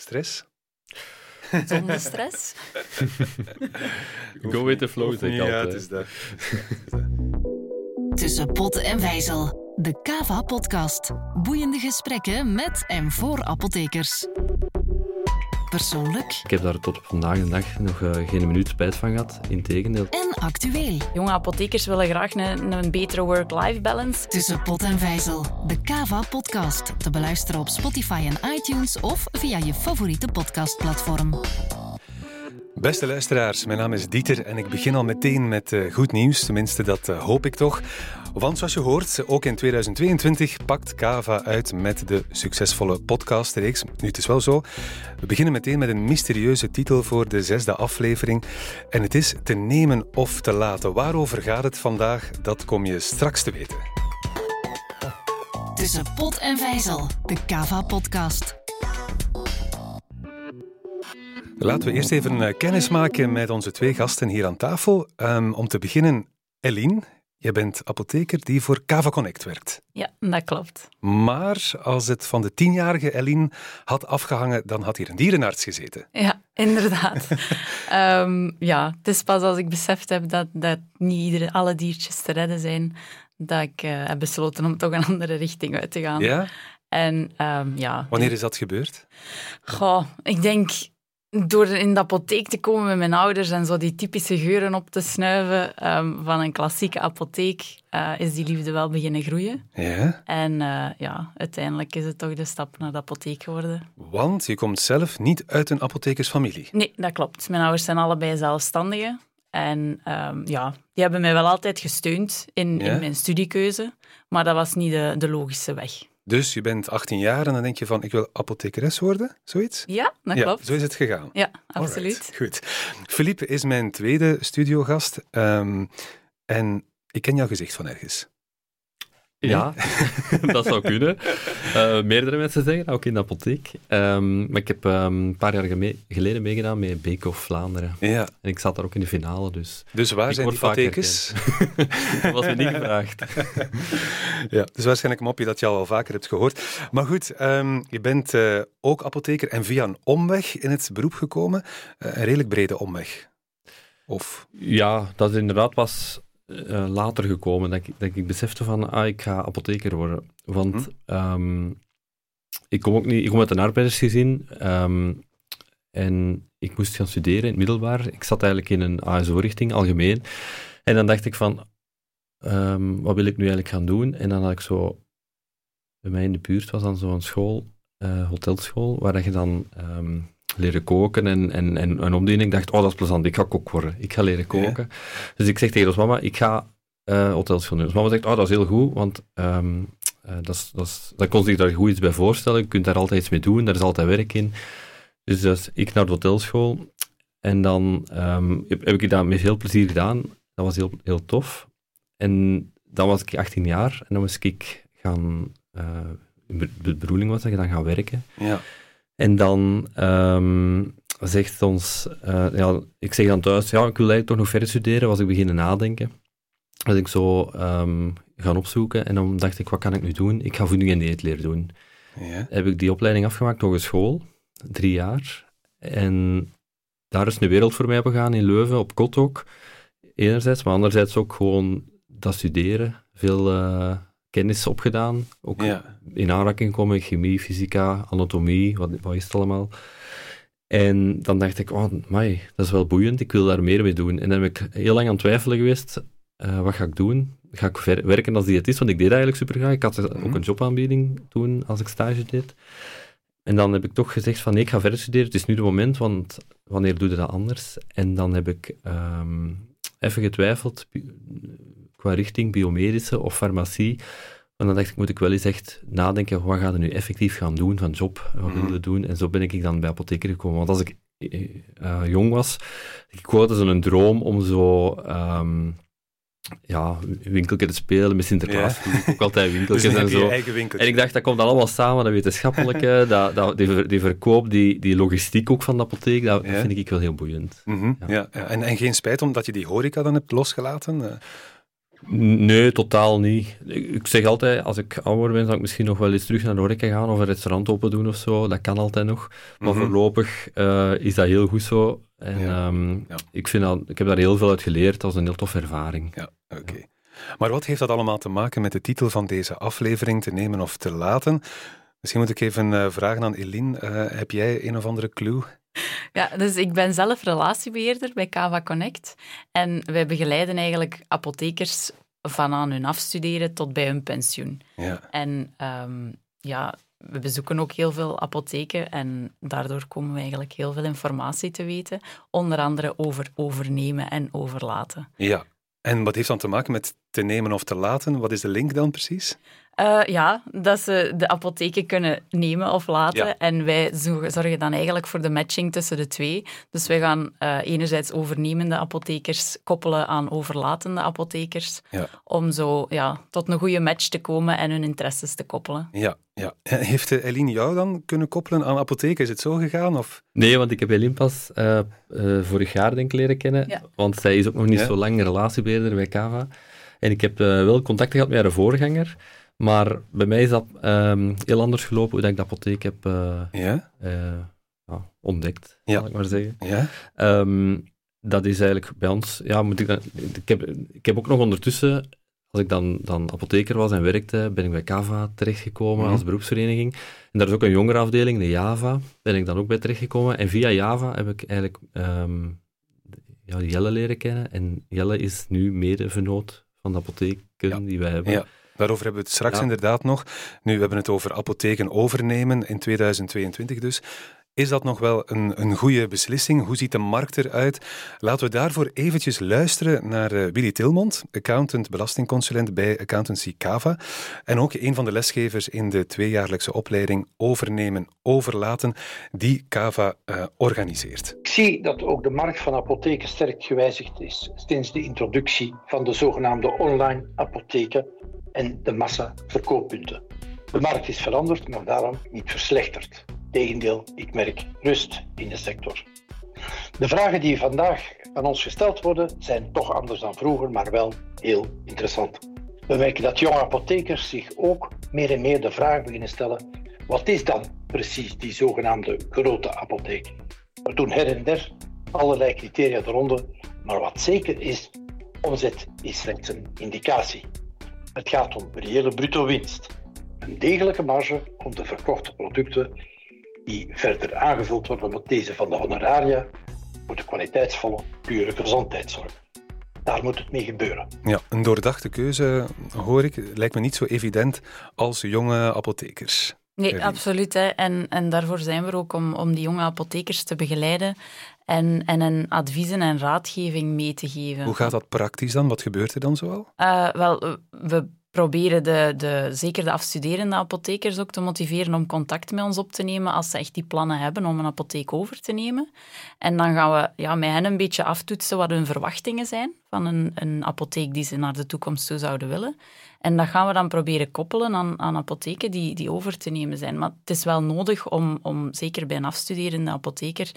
Stress? Zonder stress. Go with the flow, zeg ik Ja, altijd. het is dat. Tussen pot en vijzel. De Kava Podcast. Boeiende gesprekken met en voor apothekers. Persoonlijk Ik heb daar tot op vandaag de dag nog eh, geen minuut spijt van gehad. Integendeel. en actueel. Jonge apothekers willen graag een, een betere work-life balance. Tussen pot en vijzel. De Kava Podcast. Te beluisteren op Spotify en iTunes of via je favoriete podcastplatform. Beste luisteraars, mijn naam is Dieter en ik begin al meteen met eh, goed nieuws. Tenminste, dat eh, hoop ik toch. Want zoals je hoort, ook in 2022 pakt Kava uit met de succesvolle podcastreeks. Nu, het is wel zo. We beginnen meteen met een mysterieuze titel voor de zesde aflevering. En het is Te nemen of te laten. Waarover gaat het vandaag? Dat kom je straks te weten. Tussen pot en vijzel. De Kava Podcast. Laten we eerst even eh, kennis maken met onze twee gasten hier aan tafel. Ehm, om te beginnen, Eline. Je bent apotheker die voor Kava Connect werkt. Ja, dat klopt. Maar als het van de tienjarige Eline had afgehangen, dan had hier een dierenarts gezeten. Ja, inderdaad. Ehm, ja, het is pas als ik beseft heb dat, dat niet iedere, alle diertjes te redden zijn, dat ik eh, heb besloten om toch een andere richting uit te gaan. Ja? En ehm, ja, Wanneer is dat gebeurd? Goh, ik denk door in de apotheek te komen met mijn ouders en zo die typische geuren op te snuiven ehm, van een klassieke apotheek, eh, is die liefde wel beginnen groeien. Ja, En eh, ja, uiteindelijk is het toch de stap naar de apotheek geworden. want je komt zelf niet uit een apothekersfamilie. Nee, dat klopt. Mijn ouders zijn allebei zelfstandigen. En ehm, ja, die hebben mij wel altijd gesteund in, Ja? in mijn studiekeuze, maar dat was niet de, de logische weg. Dus je bent 18 jaar en dan denk je van, ik wil apothekeres worden, zoiets? Ja, dat ja, klopt. zo is het gegaan. Ja, absoluut. Alright, goed. Philippe is mijn tweede studiogast. ehm, en ik ken jouw gezicht van ergens. Ja, dat zou kunnen. Eh, meerdere mensen zeggen, ook in de apotheek. Ehm, maar ik heb ehm, een paar jaar geleden meegedaan met Beek of Vlaanderen. Ja. En ik zat daar ook in de finale, dus Dus waar Ik zijn die apothekers? dat was me niet gevraagd. Ja, dus waarschijnlijk een mopje dat je al wel vaker hebt gehoord. Maar goed, ehm, je bent eh, ook apotheker en via een omweg in het beroep gekomen. Eh, een redelijk brede omweg. Of, Ja, dat is inderdaad pas eh, later gekomen dat ik, dat ik besefte van, ah, ik ga apotheker worden. Want Mhm. ehm, ik kom ook niet, ik kom uit een arbeidersgezin ehm, en ik moest gaan studeren in het middelbaar. Ik zat eigenlijk in een ASO-richting, algemeen. En dan dacht ik van, ehm, wat wil ik nu eigenlijk gaan doen? En dan had ik zo, bij mij in de buurt was dan zo'n school, eh, hotelschool, waar dat je dan leren koken en, en, en, en. Ik dacht, oh, dat is plezant, ik ga kok worden. Ik ga leren koken. Dus ik zeg tegen ons mama, ik ga eh hotelschool doen. Dus mama zegt, oh, dat is heel goed, want eh, dat is, dat is, dat kon zich daar goed iets bij voorstellen. Je kunt daar altijd iets mee doen, daar is altijd werk in. Dus, dus ik naar de hotelschool. En dan ehm, heb, heb ik dat met veel plezier gedaan. Dat was heel, heel tof. En dan was ik 18 jaar en dan moest ik gaan... eh, de bedoeling was dat je dan gaan werken. ja. En dan ehm, zegt ons, eh, ja, ik zeg dan thuis, ja, ik wil eigenlijk toch nog verder studeren, was ik beginnen nadenken. Was ik zo ehm, gaan opzoeken en dan dacht ik, wat kan ik nu doen? Ik ga voeding en dieetleer doen. ja. Heb ik die opleiding afgemaakt, hogeschool, drie jaar. En daar is een wereld voor mij begaan in Leuven, op kot ook. Enerzijds, maar anderzijds ook gewoon dat studeren. Veel eh, kennis opgedaan. Ook Ja. in aanraking komen met chemie, fysica, anatomie, wat, wat is het allemaal. En dan dacht ik, oh, mai, dat is wel boeiend, ik wil daar meer mee doen. En dan heb ik heel lang aan het twijfelen geweest, eh, wat ga ik doen? Ga ik ver- werken als diëtist? Want ik deed eigenlijk super graag. Ik had Mhm. ook een jobaanbieding toen, als ik stage deed. En dan heb ik toch gezegd van, nee, ik ga verder studeren, het is nu de moment, want wanneer doe je dat anders? En dan heb ik ehm, even getwijfeld, qua richting biomedische of farmacie. En dan dacht ik, moet ik wel eens echt nadenken, wat ga je nu effectief gaan doen van job? Wat wil Mhm. je doen? En zo ben ik dan bij apotheker gekomen. Want als ik eh, eh, jong was, ik had zo'n droom om zo... ehm ja, winkeltje te spelen met Sinterklaas. Ja. ook altijd Dus winkeltjes en zo. En ik dacht, dat komt allemaal samen, dat wetenschappelijke, dat, dat, die, ver- die verkoop, die, die logistiek ook van de apotheek, dat Ja. vind ik wel heel boeiend. Mhm, Ja. ja. Ja, En, en geen spijt omdat je die horeca dan hebt losgelaten? Eh, Nee, totaal niet. Ik zeg altijd, als ik ouder ben, zou ik misschien nog wel eens terug naar de horeca gaan of een restaurant open doen of zo. Dat kan altijd nog. Maar Mhm. voorlopig uh, is dat heel goed zo. En Ja. um, Ja. ik, vind dat, ik heb daar heel veel uit geleerd. Dat is een heel toffe ervaring. Ja, oké. Maar wat heeft dat allemaal te maken met de titel van deze aflevering, te nemen of te laten? Misschien moet ik even uh, vragen aan Eline. Uh, heb jij een of andere clue? Ja, dus ik ben zelf relatiebeheerder bij Kava Connect. En wij begeleiden eigenlijk apothekers van aan hun afstuderen tot bij hun pensioen. Ja. En um, ja, we bezoeken ook heel veel apotheken en daardoor komen we eigenlijk heel veel informatie te weten. Onder andere over overnemen en overlaten. Ja, en wat heeft dan te maken met te nemen of te laten? Wat is de link dan precies? Uh, ja, dat ze de apotheken kunnen nemen of laten. Ja. En wij zorgen dan eigenlijk voor de matching tussen de twee. Dus wij gaan uh, enerzijds overnemende apothekers koppelen aan overlatende apothekers. Ja. Om zo ja, tot een goede match te komen en hun interesses te koppelen. Ja, ja. Heeft uh, Eline jou dan kunnen koppelen aan apotheken? Is het zo gegaan? Of? Nee, want ik heb Eline pas uh, vorig jaar denk ik leren kennen. Ja. Want zij is ook nog niet Ja. zo lang relatiebeheerder bij Kava. En ik heb wel contact gehad met haar voorganger. Maar bij mij is dat um, heel anders gelopen hoe dat ik de apotheek heb uh, ja? uh, ja, ontdekt, ja. zal ik maar zeggen. Ja? Um, dat is eigenlijk bij ons... Ja, moet ik, dan, ik, heb, ik heb ook nog ondertussen, als ik dan, dan apotheker was en werkte, ben ik bij Kava terechtgekomen Mhm. als beroepsvereniging. En daar is ook een jongerenafdeling, de Java, ben ik dan ook bij terechtgekomen. En via Java heb ik eigenlijk um, ja, Jelle leren kennen. En Jelle is nu mede-vernoot van de apotheken die wij hebben. Daarover hebben we het straks Ja. inderdaad nog. Nu, we hebben het over apotheken overnemen in 2022 dus. Is dat nog wel een, een goede beslissing? Hoe ziet de markt eruit? Laten we daarvoor eventjes luisteren naar uh, Willy Tilmond, accountant, belastingconsulent bij Accountancy Cava. En ook een van de lesgevers in de tweejaarlijkse opleiding Overnemen, Overlaten, die Cava uh, organiseert. Ik zie dat ook de markt van apotheken sterk gewijzigd is sinds de introductie van de zogenaamde online apotheken en de massaverkooppunten. De markt is veranderd, maar daarom niet verslechterd. Tegendeel, ik merk rust in de sector. De vragen die vandaag aan ons gesteld worden zijn toch anders dan vroeger, maar wel heel interessant. We merken dat jonge apothekers zich ook meer en meer de vraag beginnen stellen: wat is dan precies die zogenaamde grote apotheek? Er doen her en der allerlei criteria de ronde, maar wat zeker is, omzet is slechts een indicatie. Het gaat om reële bruto winst, een degelijke marge op de verkochte producten die verder aangevuld worden met deze van de honoraria voor de kwaliteitsvolle, pure gezondheid zorgen. Daar moet het mee gebeuren. Ja, een doordachte keuze, hoor ik, lijkt me niet zo evident als jonge apothekers. Nee, absoluut. Hè. En, en daarvoor zijn we ook om, om die jonge apothekers te begeleiden en, en een adviezen en raadgeving mee te geven. Hoe gaat dat praktisch dan? Wat gebeurt er dan zoal? Uh, wel, we proberen de, de, zeker de afstuderende apothekers ook te motiveren om contact met ons op te nemen als ze echt die plannen hebben om een apotheek over te nemen. En dan gaan we ja, met hen een beetje aftoetsen wat hun verwachtingen zijn van een, een apotheek die ze naar de toekomst toe zouden willen. En dat gaan we dan proberen koppelen aan, aan apotheken die, die over te nemen zijn. Maar het is wel nodig om, om, zeker bij een afstuderende apotheker,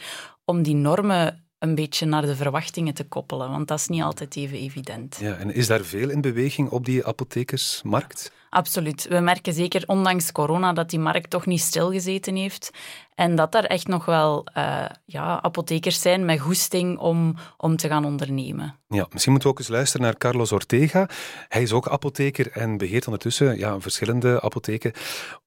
om die normen een beetje naar de verwachtingen te koppelen, want dat is niet altijd even evident. Ja, en is daar veel in beweging op die apothekersmarkt? Absoluut. We merken zeker, ondanks corona, dat die markt toch niet stilgezeten heeft. En dat er echt nog wel uh, ja, apothekers zijn met goesting om, om te gaan ondernemen. Ja, misschien moeten we ook eens luisteren naar Carlos Ortega. Hij is ook apotheker en beheert ondertussen ja, verschillende apotheken.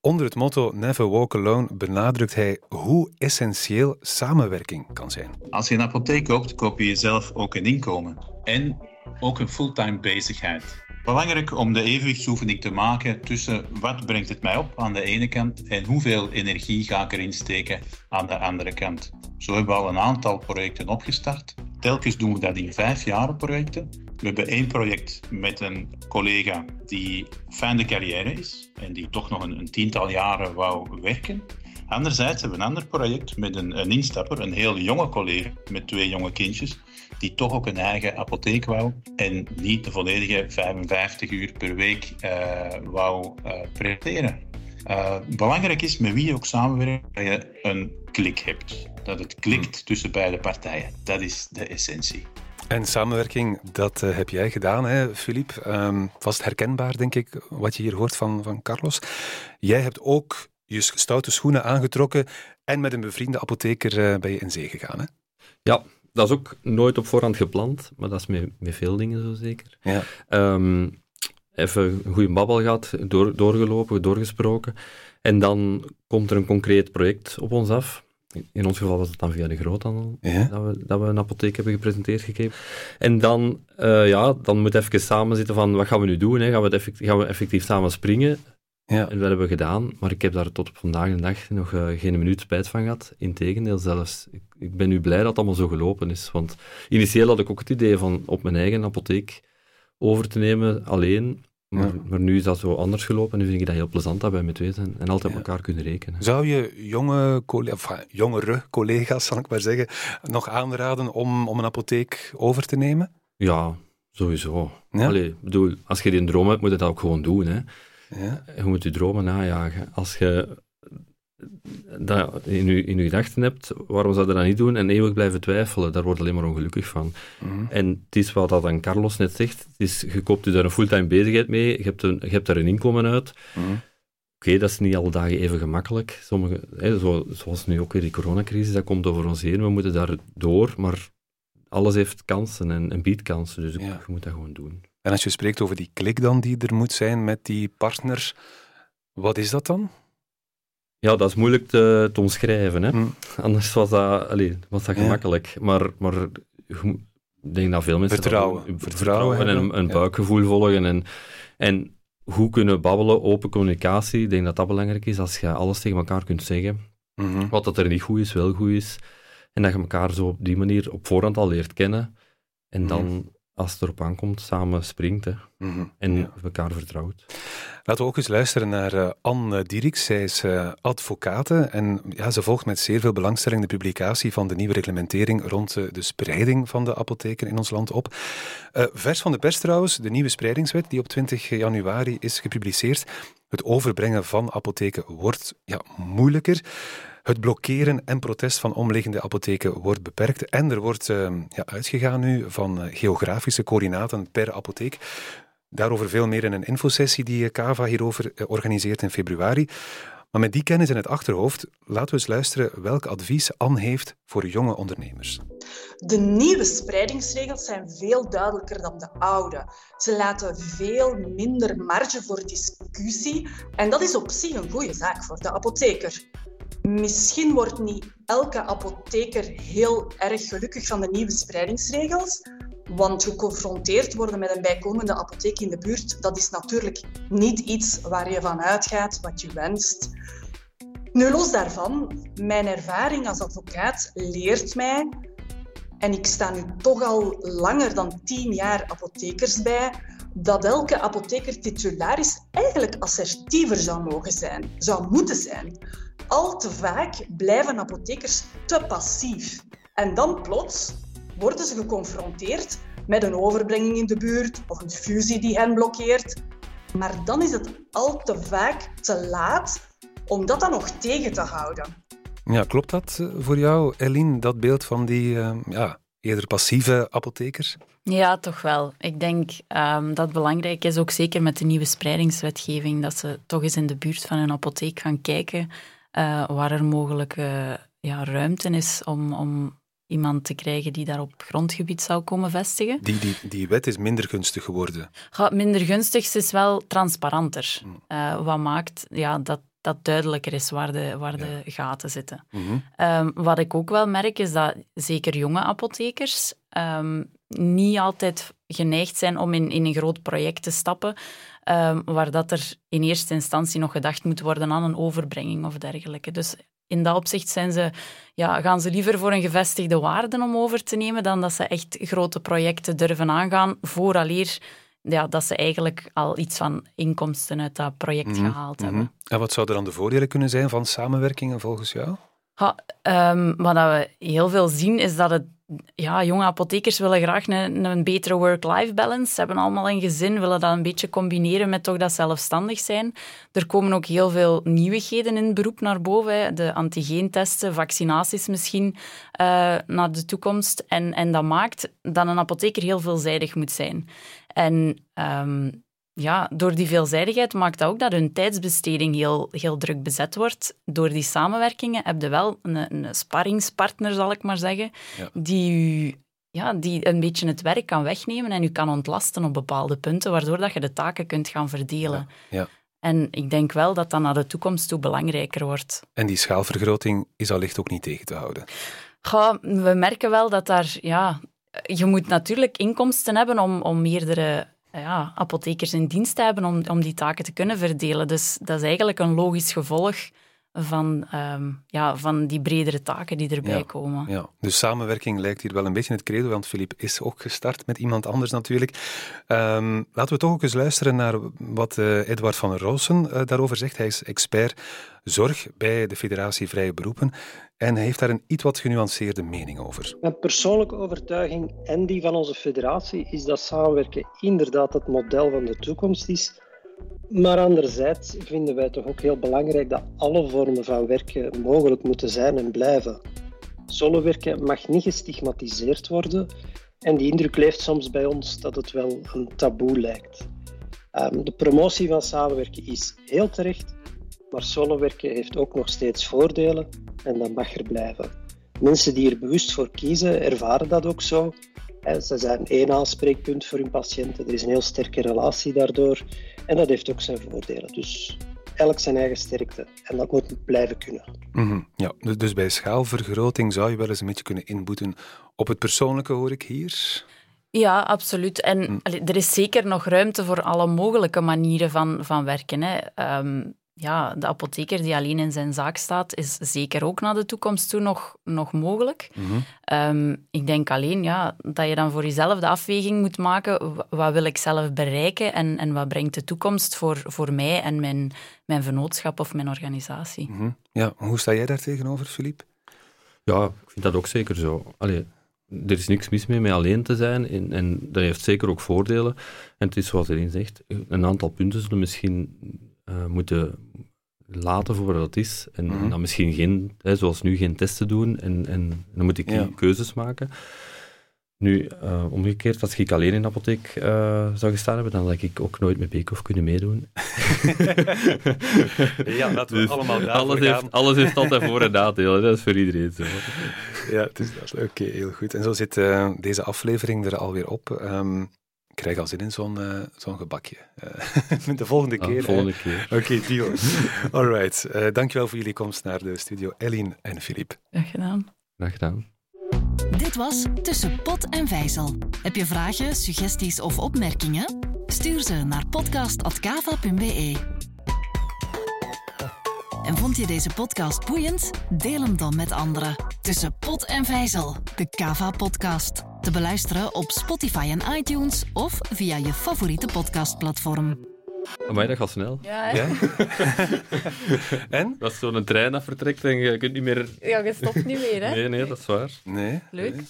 Onder het motto Never Walk Alone benadrukt hij hoe essentieel samenwerking kan zijn. Als je een apotheek koopt, koop je jezelf ook een inkomen. En ook een fulltime bezigheid. Belangrijk om de evenwichtsoefening te maken tussen wat brengt het mij op aan de ene kant en hoeveel energie ga ik erin steken aan de andere kant. Zo hebben we al een aantal projecten opgestart. Telkens doen we dat in vijf jaren projecten. We hebben één project met een collega die fijn de carrière is en die toch nog een, een tiental jaren wou werken. Anderzijds hebben we een ander project met een instapper, een heel jonge collega met twee jonge kindjes, die toch ook een eigen apotheek wou en niet de volledige 55 uur per week uh, wou uh, presteren. Uh, belangrijk is met wie je ook samenwerkt dat je een klik hebt. Dat het klikt tussen beide partijen. Dat is de essentie. En samenwerking, dat heb jij gedaan, hè, Filip. Um, vast herkenbaar, denk ik, wat je hier hoort van, van Carlos. Jij hebt ook je stoute schoenen aangetrokken en met een bevriende apotheker uh, ben je in zee gegaan, hè? Ja, dat is ook nooit op voorhand gepland, maar dat is met, met veel dingen zo zeker. Ja. Um, even een goede babbel gehad, door, doorgelopen, doorgesproken. En dan komt er een concreet project op ons af. In ons geval was het dan via de groothandel ja. dat, we, dat we een apotheek hebben gepresenteerd gegeven. En dan, uh, ja, dan moet even samen zitten van wat gaan we nu doen? Hè? Gaan, we effectief, gaan we effectief samen springen? Ja. En dat hebben we gedaan, maar ik heb daar tot op vandaag de dag nog uh, geen minuut spijt van gehad. Integendeel zelfs. Ik, ik, ben nu blij dat het allemaal zo gelopen is. Want initieel had ik ook het idee van op mijn eigen apotheek over te nemen, alleen. Maar, Ja. maar nu is dat zo anders gelopen en nu vind ik dat heel plezant dat wij met twee zijn en altijd Ja. op elkaar kunnen rekenen. Zou je jonge colle- of, enfin, jongere collega's, zal ik maar zeggen, nog aanraden om, om een apotheek over te nemen? Ja, sowieso. Ja? Allee, bedoel, als je die droom hebt, moet je dat ook gewoon doen. Hè. Ja. Je moet je dromen najagen. Als je dat in je, in je gedachten hebt, waarom zou je dat niet doen en eeuwig blijven twijfelen? Daar word je alleen maar ongelukkig van. Mhm. En het is wat dat aan Carlos net zegt, het is, je koopt je daar een fulltime bezigheid mee, je hebt, een, je hebt daar een inkomen uit. Mhm. Oké, dat is niet alle dagen even gemakkelijk. Sommige, hè, zo, zoals nu ook weer die coronacrisis, dat komt over ons heen. We moeten daar door, maar alles heeft kansen en, en biedt kansen. Dus Ja. je moet dat gewoon doen. En als je spreekt over die klik dan die er moet zijn met die partner, wat is dat dan? Ja, dat is moeilijk te, te omschrijven. Hè? Hm. Anders was dat, allee, was dat Ja. gemakkelijk. Maar, maar ik denk dat veel mensen dat Vertrouwen. Vertrouwen en een, ja. buikgevoel volgen. En, en hoe kunnen babbelen, open communicatie. Ik denk dat dat belangrijk is als je alles tegen elkaar kunt zeggen. Mhm. Wat dat er niet goed is, wel goed is. En dat je elkaar zo op die manier op voorhand al leert kennen. En dan, als het erop aankomt, samen springt. Hè. Mhm. En Ja. elkaar vertrouwt. Laten we ook eens luisteren naar eh, Anne Dieriks. Zij is eh advocate en ja, ze volgt met zeer veel belangstelling de publicatie van de nieuwe reglementering rond eh, de spreiding van de apotheken in ons land op. Vers van de pers trouwens, de nieuwe spreidingswet die op 20 januari is gepubliceerd. Het overbrengen van apotheken wordt ja, moeilijker. Het blokkeren en protest van omliggende apotheken wordt beperkt. En er wordt eh, ja, uitgegaan nu van eh, geografische coördinaten per apotheek. Daarover veel meer in een infosessie die eh, Kava hierover eh, organiseert in februari. Maar met die kennis in het achterhoofd, laten we eens luisteren welk advies Anne heeft voor jonge ondernemers. De nieuwe spreidingsregels zijn veel duidelijker dan de oude. Ze laten veel minder marge voor discussie en dat is op zich een goede zaak voor de apotheker. Misschien wordt niet elke apotheker heel erg gelukkig van de nieuwe spreidingsregels, want geconfronteerd worden met een bijkomende apotheek in de buurt, dat is natuurlijk niet iets waar je van uitgaat, wat je wenst. Nu, los daarvan, mijn ervaring als advocaat leert mij en ik sta nu toch al langer dan tien jaar apothekers bij, dat elke apotheker-titularis eigenlijk assertiever zou mogen zijn, zou moeten zijn. Al te vaak blijven apothekers te passief. En dan plots worden ze geconfronteerd met een overbrenging in de buurt of een fusie die hen blokkeert. Maar dan is het al te vaak te laat om dat dan nog tegen te houden. Ja, klopt dat eh, voor jou, Eline, dat beeld van die eh, ja, eerder passieve apothekers? Ja, toch wel. Ik denk ehm, dat het belangrijk is, ook zeker met de nieuwe spreidingswetgeving, dat ze toch eens in de buurt van een apotheek gaan kijken eh, waar er mogelijk ja, ruimte is om, om iemand te krijgen die daar op grondgebied zou komen vestigen. Die, die, die wet is minder gunstig geworden. Minder gunstig, ze is wel transparanter. Eh, wat maakt ja, dat dat duidelijker is waar de, waar de gaten zitten. Mhm. Ehm, wat ik ook wel merk, is dat zeker jonge apothekers ehm, niet altijd geneigd zijn om in, in een groot project te stappen, ehm, waar dat er in eerste instantie nog gedacht moet worden aan een overbrenging of dergelijke. Dus in dat opzicht zijn ze, ja, gaan ze liever voor een gevestigde waarde om over te nemen dan dat ze echt grote projecten durven aangaan, vooraleer ja, dat ze eigenlijk al iets van inkomsten uit dat project Mhm, gehaald mhm. hebben. En wat zouden dan de voordelen kunnen zijn van samenwerkingen volgens jou? Ehm, wat we heel veel zien is dat het ja, jonge apothekers willen graag een, betere work-life balance. Ze hebben allemaal een gezin, willen dat een beetje combineren met toch dat zelfstandig zijn. Er komen ook heel veel nieuwigheden in het beroep naar boven. De antigeentesten, vaccinaties misschien uh, naar de toekomst. En, en dat maakt dat een apotheker heel veelzijdig moet zijn. En um, ja, door die veelzijdigheid maakt dat ook dat hun tijdsbesteding heel, heel druk bezet wordt. Door die samenwerkingen heb je wel een, een sparringspartner, zal ik maar zeggen, die u ja, die een beetje het werk kan wegnemen en u kan ontlasten op bepaalde punten, waardoor dat je de taken kunt gaan verdelen. Ja. ja. En ik denk wel dat dat naar de toekomst toe belangrijker wordt. En die schaalvergroting is allicht ook niet tegen te houden. We merken wel dat daar... Ja, je moet natuurlijk inkomsten hebben om, om meerdere ja, apothekers in dienst hebben om, om die taken te kunnen verdelen. Dus dat is eigenlijk een logisch gevolg van, ehm, ja, van die bredere taken die erbij komen. Ja, dus samenwerking lijkt hier wel een beetje het credo, want Filip is ook gestart met iemand anders natuurlijk. Um, laten we toch ook eens luisteren naar wat uh, Edward van Roosen uh, daarover zegt. Hij is expert zorg bij de Federatie Vrije Beroepen en hij heeft daar een iets wat genuanceerde mening over. Mijn persoonlijke overtuiging en die van onze federatie is dat samenwerken inderdaad het model van de toekomst is maar anderzijds vinden wij toch ook heel belangrijk dat alle vormen van werken mogelijk moeten zijn en blijven. Solowerken mag niet gestigmatiseerd worden en die indruk leeft soms bij ons dat het wel een taboe lijkt. Um, de promotie van samenwerken is heel terecht, maar solowerken heeft ook nog steeds voordelen en dat mag er blijven. Mensen die er bewust voor kiezen, ervaren dat ook zo. Ze zijn één aanspreekpunt voor hun patiënten. Er is een heel sterke relatie daardoor. En dat heeft ook zijn voordelen. Dus elk zijn eigen sterkte. En dat moet blijven kunnen. Mhm, ja, dus, dus bij schaalvergroting zou je wel eens een beetje kunnen inboeten op het persoonlijke, hoor ik hier. Ja, absoluut. En mm. er is zeker nog ruimte voor alle mogelijke manieren van, van werken. Hè. Ehm, ja, de apotheker die alleen in zijn zaak staat, is zeker ook naar de toekomst toe nog, nog mogelijk. Mhm. Ehm, ik denk alleen ja, dat je dan voor jezelf de afweging moet maken. Wat wil ik zelf bereiken en, en wat brengt de toekomst voor, voor mij en mijn, mijn vennootschap of mijn organisatie? Mhm. Ja, hoe sta jij daar tegenover, Filip? Ja, ik vind dat ook zeker zo. Allee, er is niks mis mee met alleen te zijn en, en dat heeft zeker ook voordelen. En het is zoals erin zegt, een aantal punten zullen misschien uh, moeten laten voor wat het is. En, mhm. dan misschien geen, hè, zoals nu, geen testen doen. En, en dan moet ik keuzes maken. Nu, uh, omgekeerd, als ik alleen in de apotheek uh, zou gestaan hebben, dan had ik ook nooit met Beekhoff kunnen meedoen. ja, laten we dus allemaal alles heeft, alles heeft altijd voor- en nadelen, dat is voor iedereen zo. ja, het is dat. Oké, heel goed. En zo zit uh, deze aflevering er alweer op. Um, ik krijg al zin in zo'n uh, zo'n gebakje. Uh, de volgende ah, keer. volgende keer. Oké, okay, deal. All right. Uh, dankjewel voor jullie komst naar de studio, Eline en Filip. Graag gedaan. Graag gedaan. Dit was Tussen Pot en Vijzel. Heb je vragen, suggesties of opmerkingen? Stuur ze naar podcast.kava.be. En vond je deze podcast boeiend? Deel hem dan met anderen. Tussen Pot en Vijzel, de Kava-podcast. Te beluisteren op Spotify en iTunes of via je favoriete podcastplatform. Maar dat gaat snel. Ja, hè? en? Als zo'n trein dat vertrekt en je kunt niet meer... Ja, je stopt niet meer, hè? Nee, nee, dat is waar. Nee. Leuk. Nee.